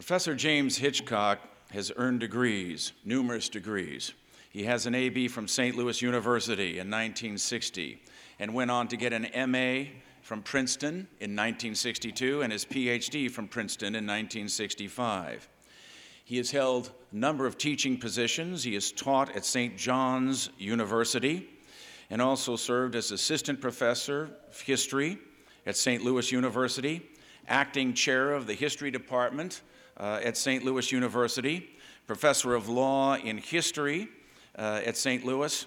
Professor James Hitchcock has earned degrees, numerous degrees. He has an AB from St. Louis University in 1960 and went on to get an MA from Princeton in 1962 and his PhD from Princeton in 1965. He has held a number of teaching positions. He has taught at St. John's University and also served as assistant professor of history at St. Louis University, acting chair of the history department uh, at St. Louis University, professor of law in history uh, at St. Louis,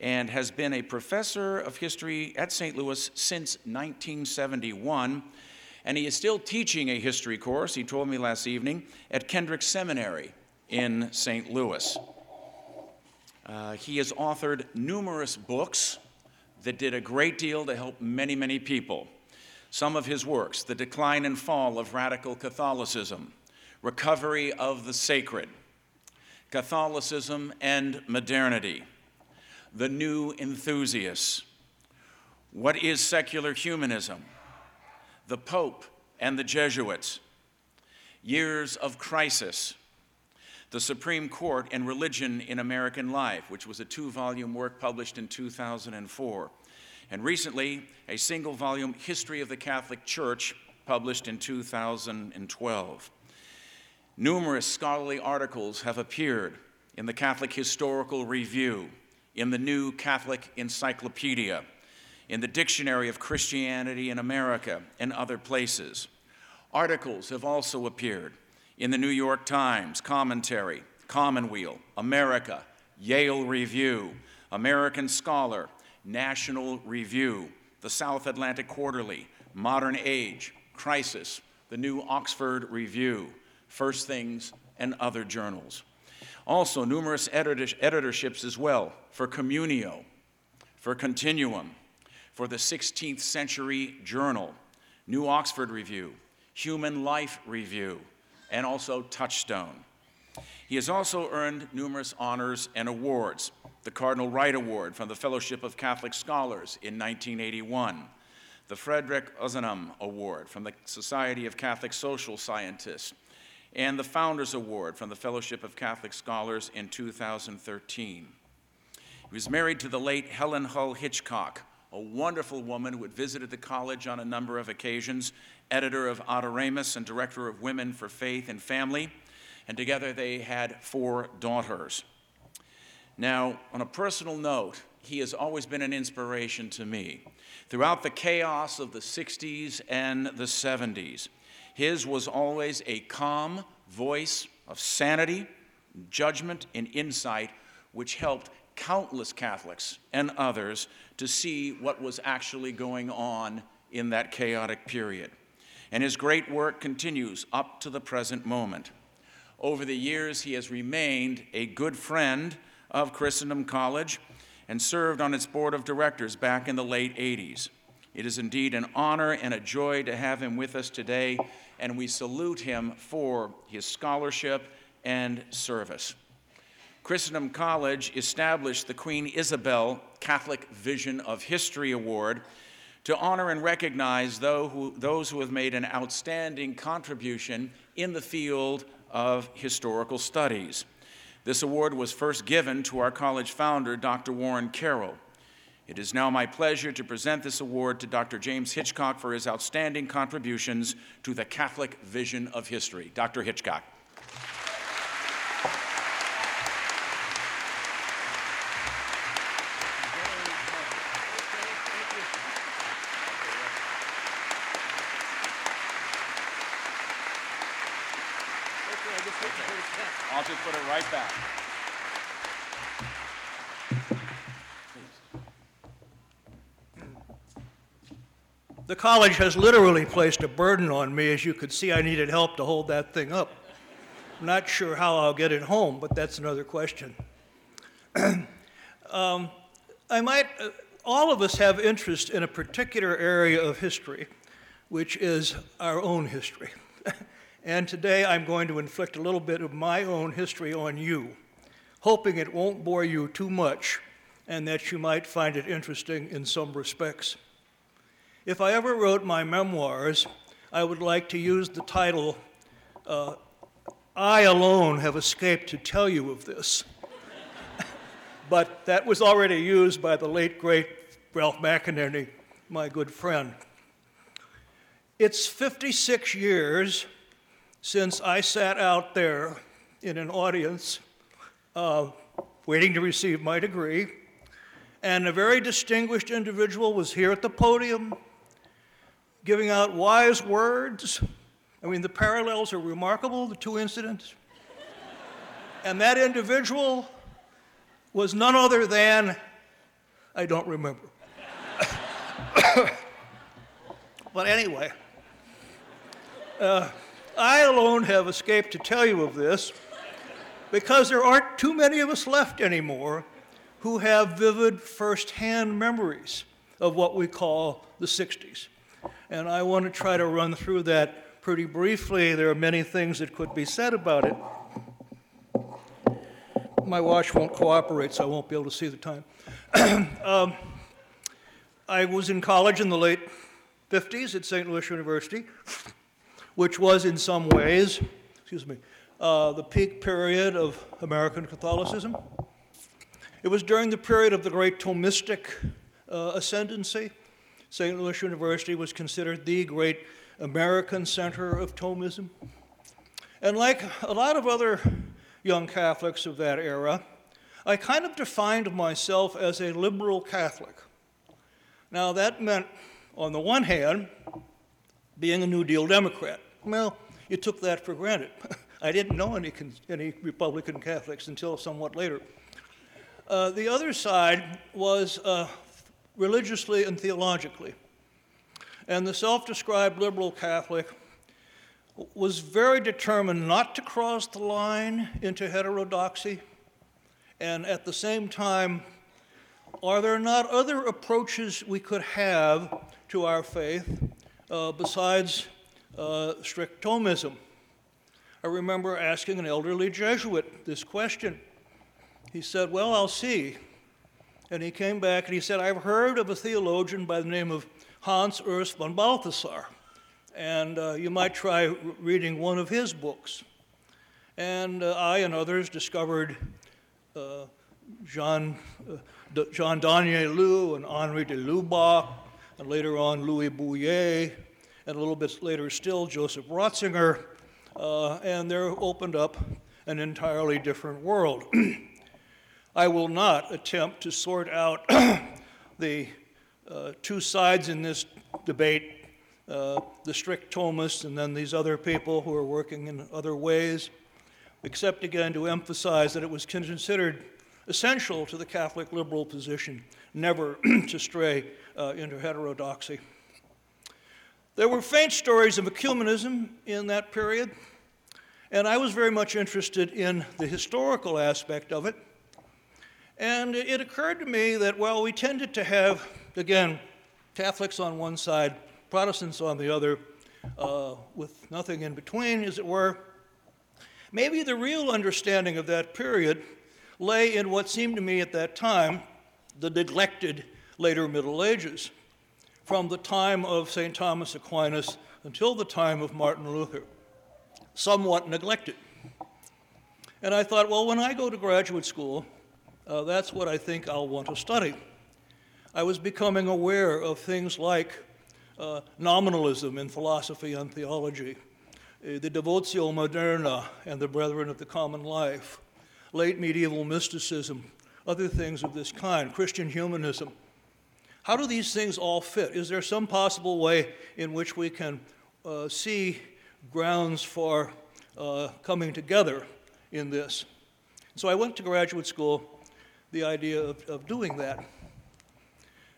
and has been a professor of history at St. Louis since 1971. And he is still teaching a history course, he told me last evening, at Kenrick Seminary in St. Louis. Uh, he has authored numerous books that did a great deal to help many, many people. Some of his works The Decline and Fall of Radical Catholicism, Recovery of the Sacred, Catholicism and Modernity, The New Enthusiasts, What is Secular Humanism, The Pope and the Jesuits, Years of Crisis, The Supreme Court and Religion in American Life, which was a two volume work published in 2004, and recently a single volume History of the Catholic Church published in 2012. Numerous scholarly articles have appeared in the Catholic Historical Review, in the New Catholic Encyclopedia, in the Dictionary of Christianity in America, and other places. Articles have also appeared in the New York Times, Commentary, Commonweal, America, Yale Review, American Scholar, National Review, the South Atlantic Quarterly, Modern Age, Crisis, the New Oxford Review, First Things, and other journals. Also, numerous editorships as well for Communio, for Continuum, for the 16th Century Journal, New Oxford Review, Human Life Review, and also Touchstone. He has also earned numerous honors and awards the Cardinal Wright Award from the Fellowship of Catholic Scholars in 1981, the Frederick Ozanam Award from the Society of Catholic Social Scientists and the Founders Award from the Fellowship of Catholic Scholars in 2013. He was married to the late Helen Hull Hitchcock, a wonderful woman who had visited the college on a number of occasions, editor of Adoremus and director of Women for Faith and Family, and together they had four daughters. Now, on a personal note, he has always been an inspiration to me. Throughout the chaos of the 60s and the 70s, his was always a calm voice of sanity, judgment, and insight, which helped countless Catholics and others to see what was actually going on in that chaotic period. And his great work continues up to the present moment. Over the years, he has remained a good friend of Christendom College and served on its board of directors back in the late 80s. It is indeed an honor and a joy to have him with us today and we salute him for his scholarship and service. Christendom College established the Queen Isabel Catholic Vision of History Award to honor and recognize those who have made an outstanding contribution in the field of historical studies. This award was first given to our college founder, Dr. Warren Carroll. It is now my pleasure to present this award to Dr. James Hitchcock for his outstanding contributions to the Catholic vision of history. Dr. Hitchcock. I'll just put it right back. The college has literally placed a burden on me. As you could see, I needed help to hold that thing up. I'm not sure how I'll get it home, but that's another question. um, I might, uh, all of us have interest in a particular area of history, which is our own history. And today I'm going to inflict a little bit of my own history on you, hoping it won't bore you too much and that you might find it interesting in some respects. If I ever wrote my memoirs, I would like to use the title uh, I alone have escaped to tell you of this. but that was already used by the late, great Ralph McInerny, my good friend. It's 56 years since I sat out there in an audience uh, waiting to receive my degree, and a very distinguished individual was here at the podium giving out wise words. I mean, the parallels are remarkable, the two incidents. and that individual was none other than, I don't remember. but anyway, uh, I alone have escaped to tell you of this because there aren't too many of us left anymore who have vivid first-hand memories of what we call the 60s. And I want to try to run through that pretty briefly. There are many things that could be said about it. My watch won't cooperate, so I won't be able to see the time. um, I was in college in the late 50s at St. Louis University which was in some ways, excuse me, uh, the peak period of American Catholicism. It was during the period of the great Thomistic uh, ascendancy. St. Louis University was considered the great American center of Thomism. And like a lot of other young Catholics of that era, I kind of defined myself as a liberal Catholic. Now, that meant, on the one hand, being a New Deal Democrat. Well, you took that for granted. I didn't know any, any Republican Catholics until somewhat later. Uh, the other side was uh, religiously and theologically. And the self described liberal Catholic was very determined not to cross the line into heterodoxy, and at the same time, are there not other approaches we could have to our faith uh, besides uh, strict Thomism. I remember asking an elderly Jesuit this question. He said, Well, I'll see. And he came back and he said, I've heard of a theologian by the name of Hans Urs von Balthasar, and uh, you might try reading one of his books. And uh, I and others discovered uh, Jean, uh, Jean Danielou and Henri de Lubac, and later on Louis Bouyer, and a little bit later still Joseph Ratzinger, uh, and they're opened up an entirely different world. I will not attempt to sort out the uh, two sides in this debate uh, the strict Thomists and then these other people who are working in other ways, except again to emphasize that it was considered essential to the Catholic liberal position never to stray uh, into heterodoxy. There were faint stories of ecumenism in that period, and I was very much interested in the historical aspect of it. And it occurred to me that, while we tended to have, again, Catholics on one side, Protestants on the other, uh, with nothing in between, as it were. Maybe the real understanding of that period lay in what seemed to me at that time the neglected later Middle Ages from the time of St. Thomas Aquinas until the time of Martin Luther, somewhat neglected. And I thought, well, when I go to graduate school, uh, that's what I think I'll want to study. I was becoming aware of things like uh, nominalism in philosophy and theology, uh, the Devotio Moderna and the Brethren of the Common Life, late medieval mysticism, other things of this kind, Christian humanism. How do these things all fit? Is there some possible way in which we can uh, see grounds for uh, coming together in this? So I went to graduate school, the idea of, of doing that.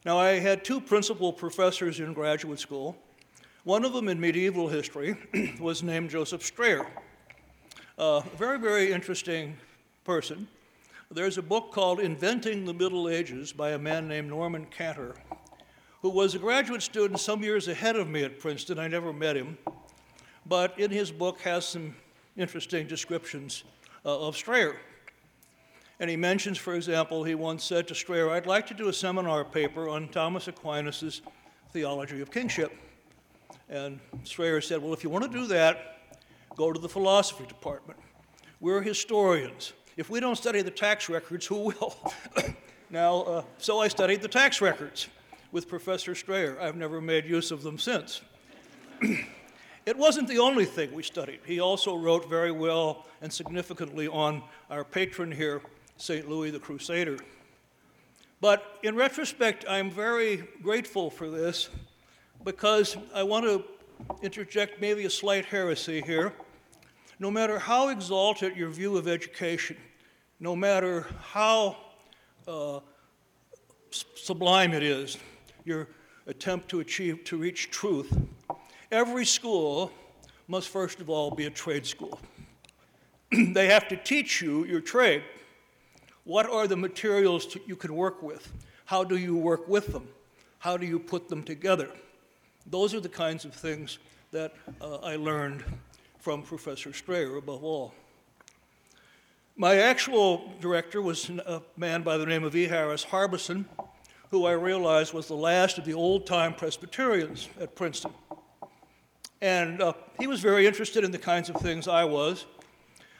Now, I had two principal professors in graduate school. One of them in medieval history was named Joseph Strayer, a very, very interesting person. There's a book called Inventing the Middle Ages by a man named Norman Cantor, who was a graduate student some years ahead of me at Princeton. I never met him, but in his book has some interesting descriptions uh, of Strayer. And he mentions, for example, he once said to Strayer, I'd like to do a seminar paper on Thomas Aquinas' theology of kingship. And Strayer said, Well, if you want to do that, go to the philosophy department. We're historians. If we don't study the tax records, who will? now, uh, so I studied the tax records with Professor Strayer. I've never made use of them since. it wasn't the only thing we studied. He also wrote very well and significantly on our patron here, St. Louis the Crusader. But in retrospect, I'm very grateful for this because I want to interject maybe a slight heresy here. No matter how exalted your view of education, no matter how uh, sublime it is, your attempt to achieve, to reach truth, every school must first of all be a trade school. they have to teach you your trade. What are the materials to, you can work with? How do you work with them? How do you put them together? Those are the kinds of things that uh, I learned from Professor Strayer above all. My actual director was a man by the name of E. Harris Harbison, who I realized was the last of the old time Presbyterians at Princeton. And uh, he was very interested in the kinds of things I was.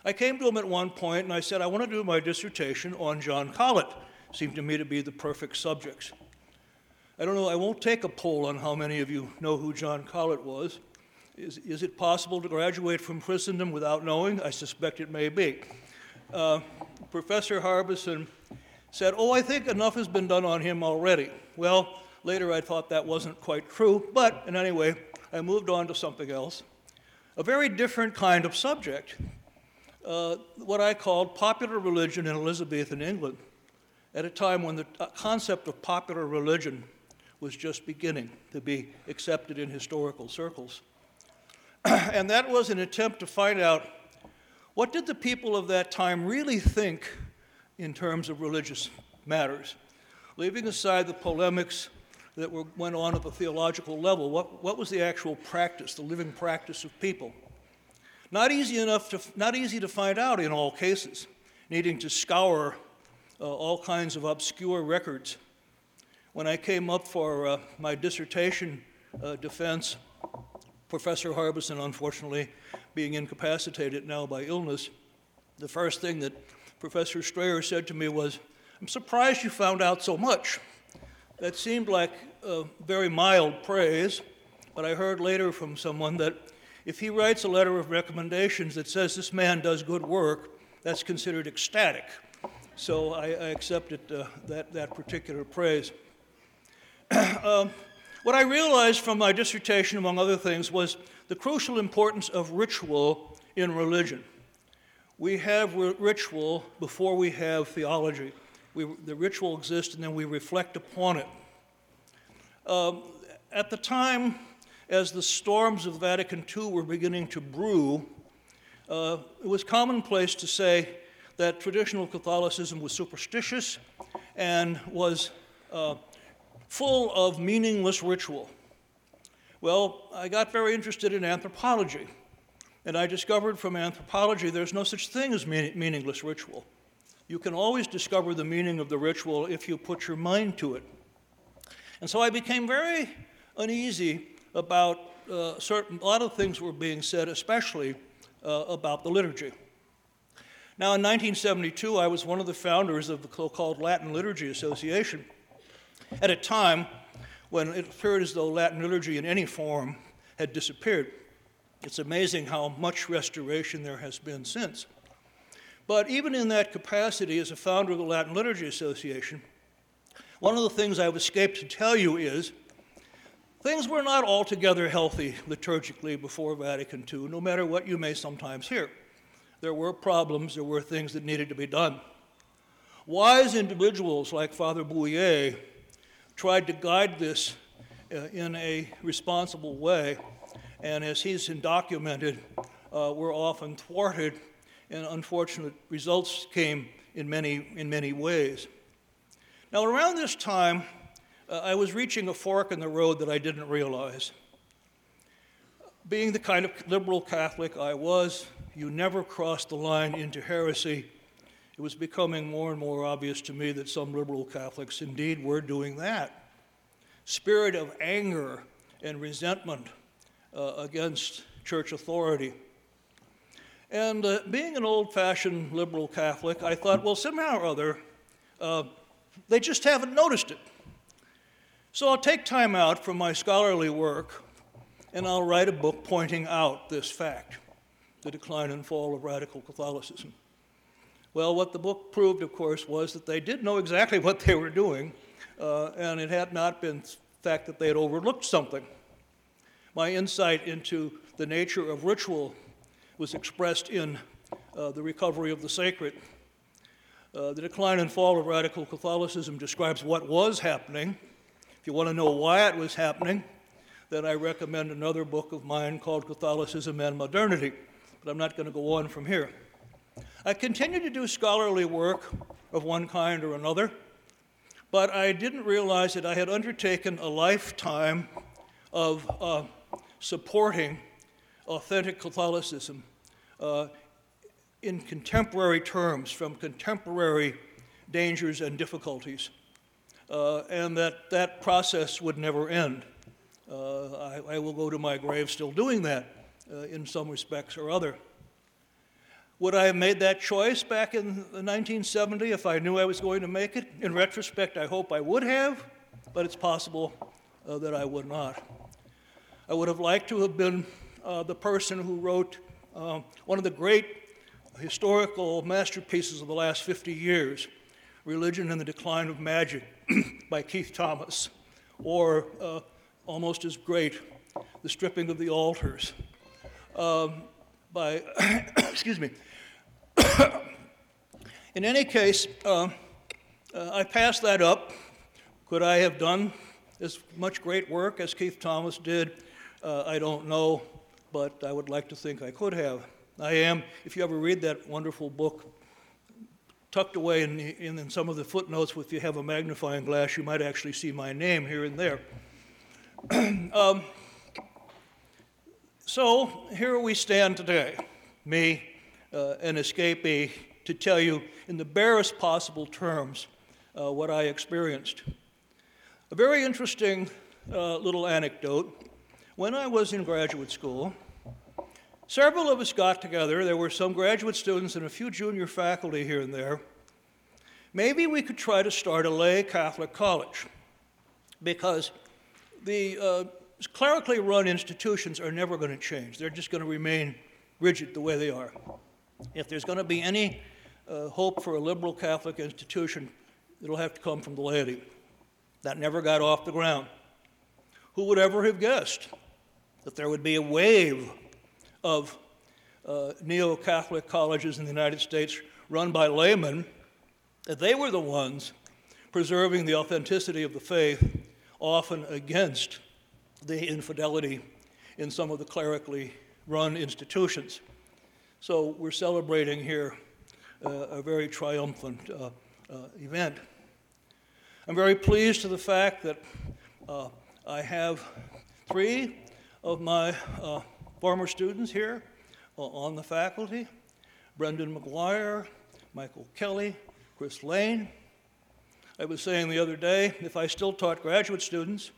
I came to him at one point and I said, I want to do my dissertation on John Colet. Seemed to me to be the perfect subject. I don't know, I won't take a poll on how many of you know who John Colet was. Is, is it possible to graduate from Christendom without knowing? I suspect it may be uh, Professor Harbison said, Oh, I think enough has been done on him already. Well, later I thought that wasn't quite true, but in any way, I moved on to something else. A very different kind of subject, uh, what I called popular religion in Elizabethan England, at a time when the uh, concept of popular religion was just beginning to be accepted in historical circles. and that was an attempt to find out what did the people of that time really think in terms of religious matters? Leaving aside the polemics that were, went on at the theological level, what, what was the actual practice, the living practice of people? Not easy enough to, not easy to find out in all cases, needing to scour uh, all kinds of obscure records. When I came up for uh, my dissertation uh, defense, Professor Harbison, unfortunately, being incapacitated now by illness, the first thing that Professor Strayer said to me was, I'm surprised you found out so much. That seemed like very mild praise, but I heard later from someone that if he writes a letter of recommendations that says this man does good work, that's considered ecstatic. So I, I accepted uh, that, that particular praise. um, what I realized from my dissertation, among other things, was the crucial importance of ritual in religion. We have ritual before we have theology. We, the ritual exists and then we reflect upon it. Um, at the time, as the storms of Vatican II were beginning to brew, uh, it was commonplace to say that traditional Catholicism was superstitious and was uh, full of meaningless ritual. Well, I got very interested in anthropology, and I discovered from anthropology there's no such thing as meaningless ritual. You can always discover the meaning of the ritual if you put your mind to it. And so I became very uneasy about uh, certain, a lot of things were being said, especially uh, about the liturgy. Now, in 1972, I was one of the founders of the so called Latin Liturgy Association at a time when it appeared as though Latin liturgy in any form had disappeared. It's amazing how much restoration there has been since. But even in that capacity as a founder of the Latin Liturgy Association, one of the things I've escaped to tell you is things were not altogether healthy liturgically before Vatican II, no matter what you may sometimes hear. There were problems, there were things that needed to be done. Wise individuals like Father Bouyer tried to guide this uh, in a responsible way, and as he's documented, uh, were often thwarted, and unfortunate results came in many, in many ways. Now, around this time, uh, I was reaching a fork in the road that I didn't realize. Being the kind of liberal Catholic I was, you never crossed the line into heresy it was becoming more and more obvious to me that some liberal Catholics indeed were doing that. Spirit of anger and resentment uh, against church authority. And uh, being an old fashioned liberal Catholic, I thought, well, somehow or other, uh, they just haven't noticed it. So I'll take time out from my scholarly work and I'll write a book pointing out this fact the decline and fall of radical Catholicism. Well, what the book proved, of course, was that they did know exactly what they were doing, uh, and it had not been the fact that they had overlooked something. My insight into the nature of ritual was expressed in uh, The Recovery of the Sacred. Uh, the decline and fall of radical Catholicism describes what was happening. If you want to know why it was happening, then I recommend another book of mine called Catholicism and Modernity, but I'm not going to go on from here. I continued to do scholarly work of one kind or another, but I didn't realize that I had undertaken a lifetime of uh, supporting authentic Catholicism uh, in contemporary terms from contemporary dangers and difficulties, uh, and that that process would never end. Uh, I, I, will go to my grave still doing that uh, in some respects or other. Would I have made that choice back in 1970 if I knew I was going to make it? In retrospect, I hope I would have, but it's possible uh, that I would not. I would have liked to have been uh, the person who wrote uh, one of the great historical masterpieces of the last 50 years, Religion and the Decline of Magic by Keith Thomas, or uh, almost as great, The Stripping of the Altars um, by, excuse me. In any case, uh, uh, I passed that up. Could I have done as much great work as Keith Thomas did? Uh, I don't know, but I would like to think I could have. I am, if you ever read that wonderful book, tucked away in, in, in, some of the footnotes, if you have a magnifying glass, you might actually see my name here and there. um, so here we stand today, me, uh, an escapee, to tell you in the barest possible terms uh, what I experienced. A very interesting uh, little anecdote when I was in graduate school, several of us got together. There were some graduate students and a few junior faculty here and there. Maybe we could try to start a lay Catholic college because the uh, clerically run institutions are never going to change. They're just going to remain rigid the way they are. If there's going to be any uh, hope for a liberal Catholic institution, it'll have to come from the laity. That never got off the ground. Who would ever have guessed that there would be a wave of uh, neo Catholic colleges in the United States run by laymen, that they were the ones preserving the authenticity of the faith, often against the infidelity in some of the clerically run institutions. So we're celebrating here uh, a very triumphant uh, uh event. I'm very pleased to the fact that uh, I have three of my uh, former students here uh, on the faculty Brendan McGuire, Michael Kelly, Chris Lane. I was saying the other day if I still taught graduate students,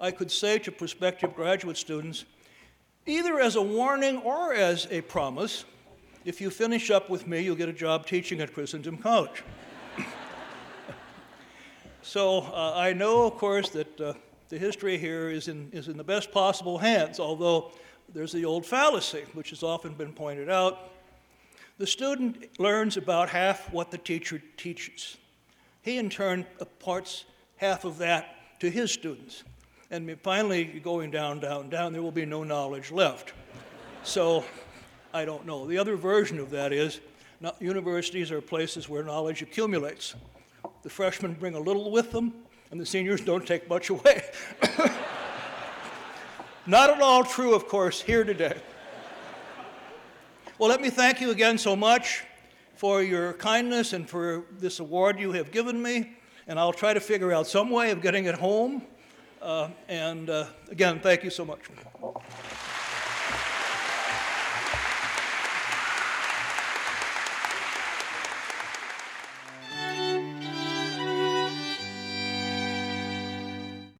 I could say to prospective graduate students, either as a warning or as a promise, if you finish up with me, you'll get a job teaching at Christendom College. so uh, I know, of course, that uh, the history here is in, is in the best possible hands, although there's the old fallacy, which has often been pointed out. The student learns about half what the teacher teaches. He, in turn, imparts half of that to his students. And finally, going down, down, down, there will be no knowledge left. so, I don't know. The other version of that is universities are places where knowledge accumulates. The freshmen bring a little with them, and the seniors don't take much away. Not at all true, of course, here today. Well, let me thank you again so much for your kindness and for this award you have given me, and I'll try to figure out some way of getting it home. Uh, and uh, again, thank you so much.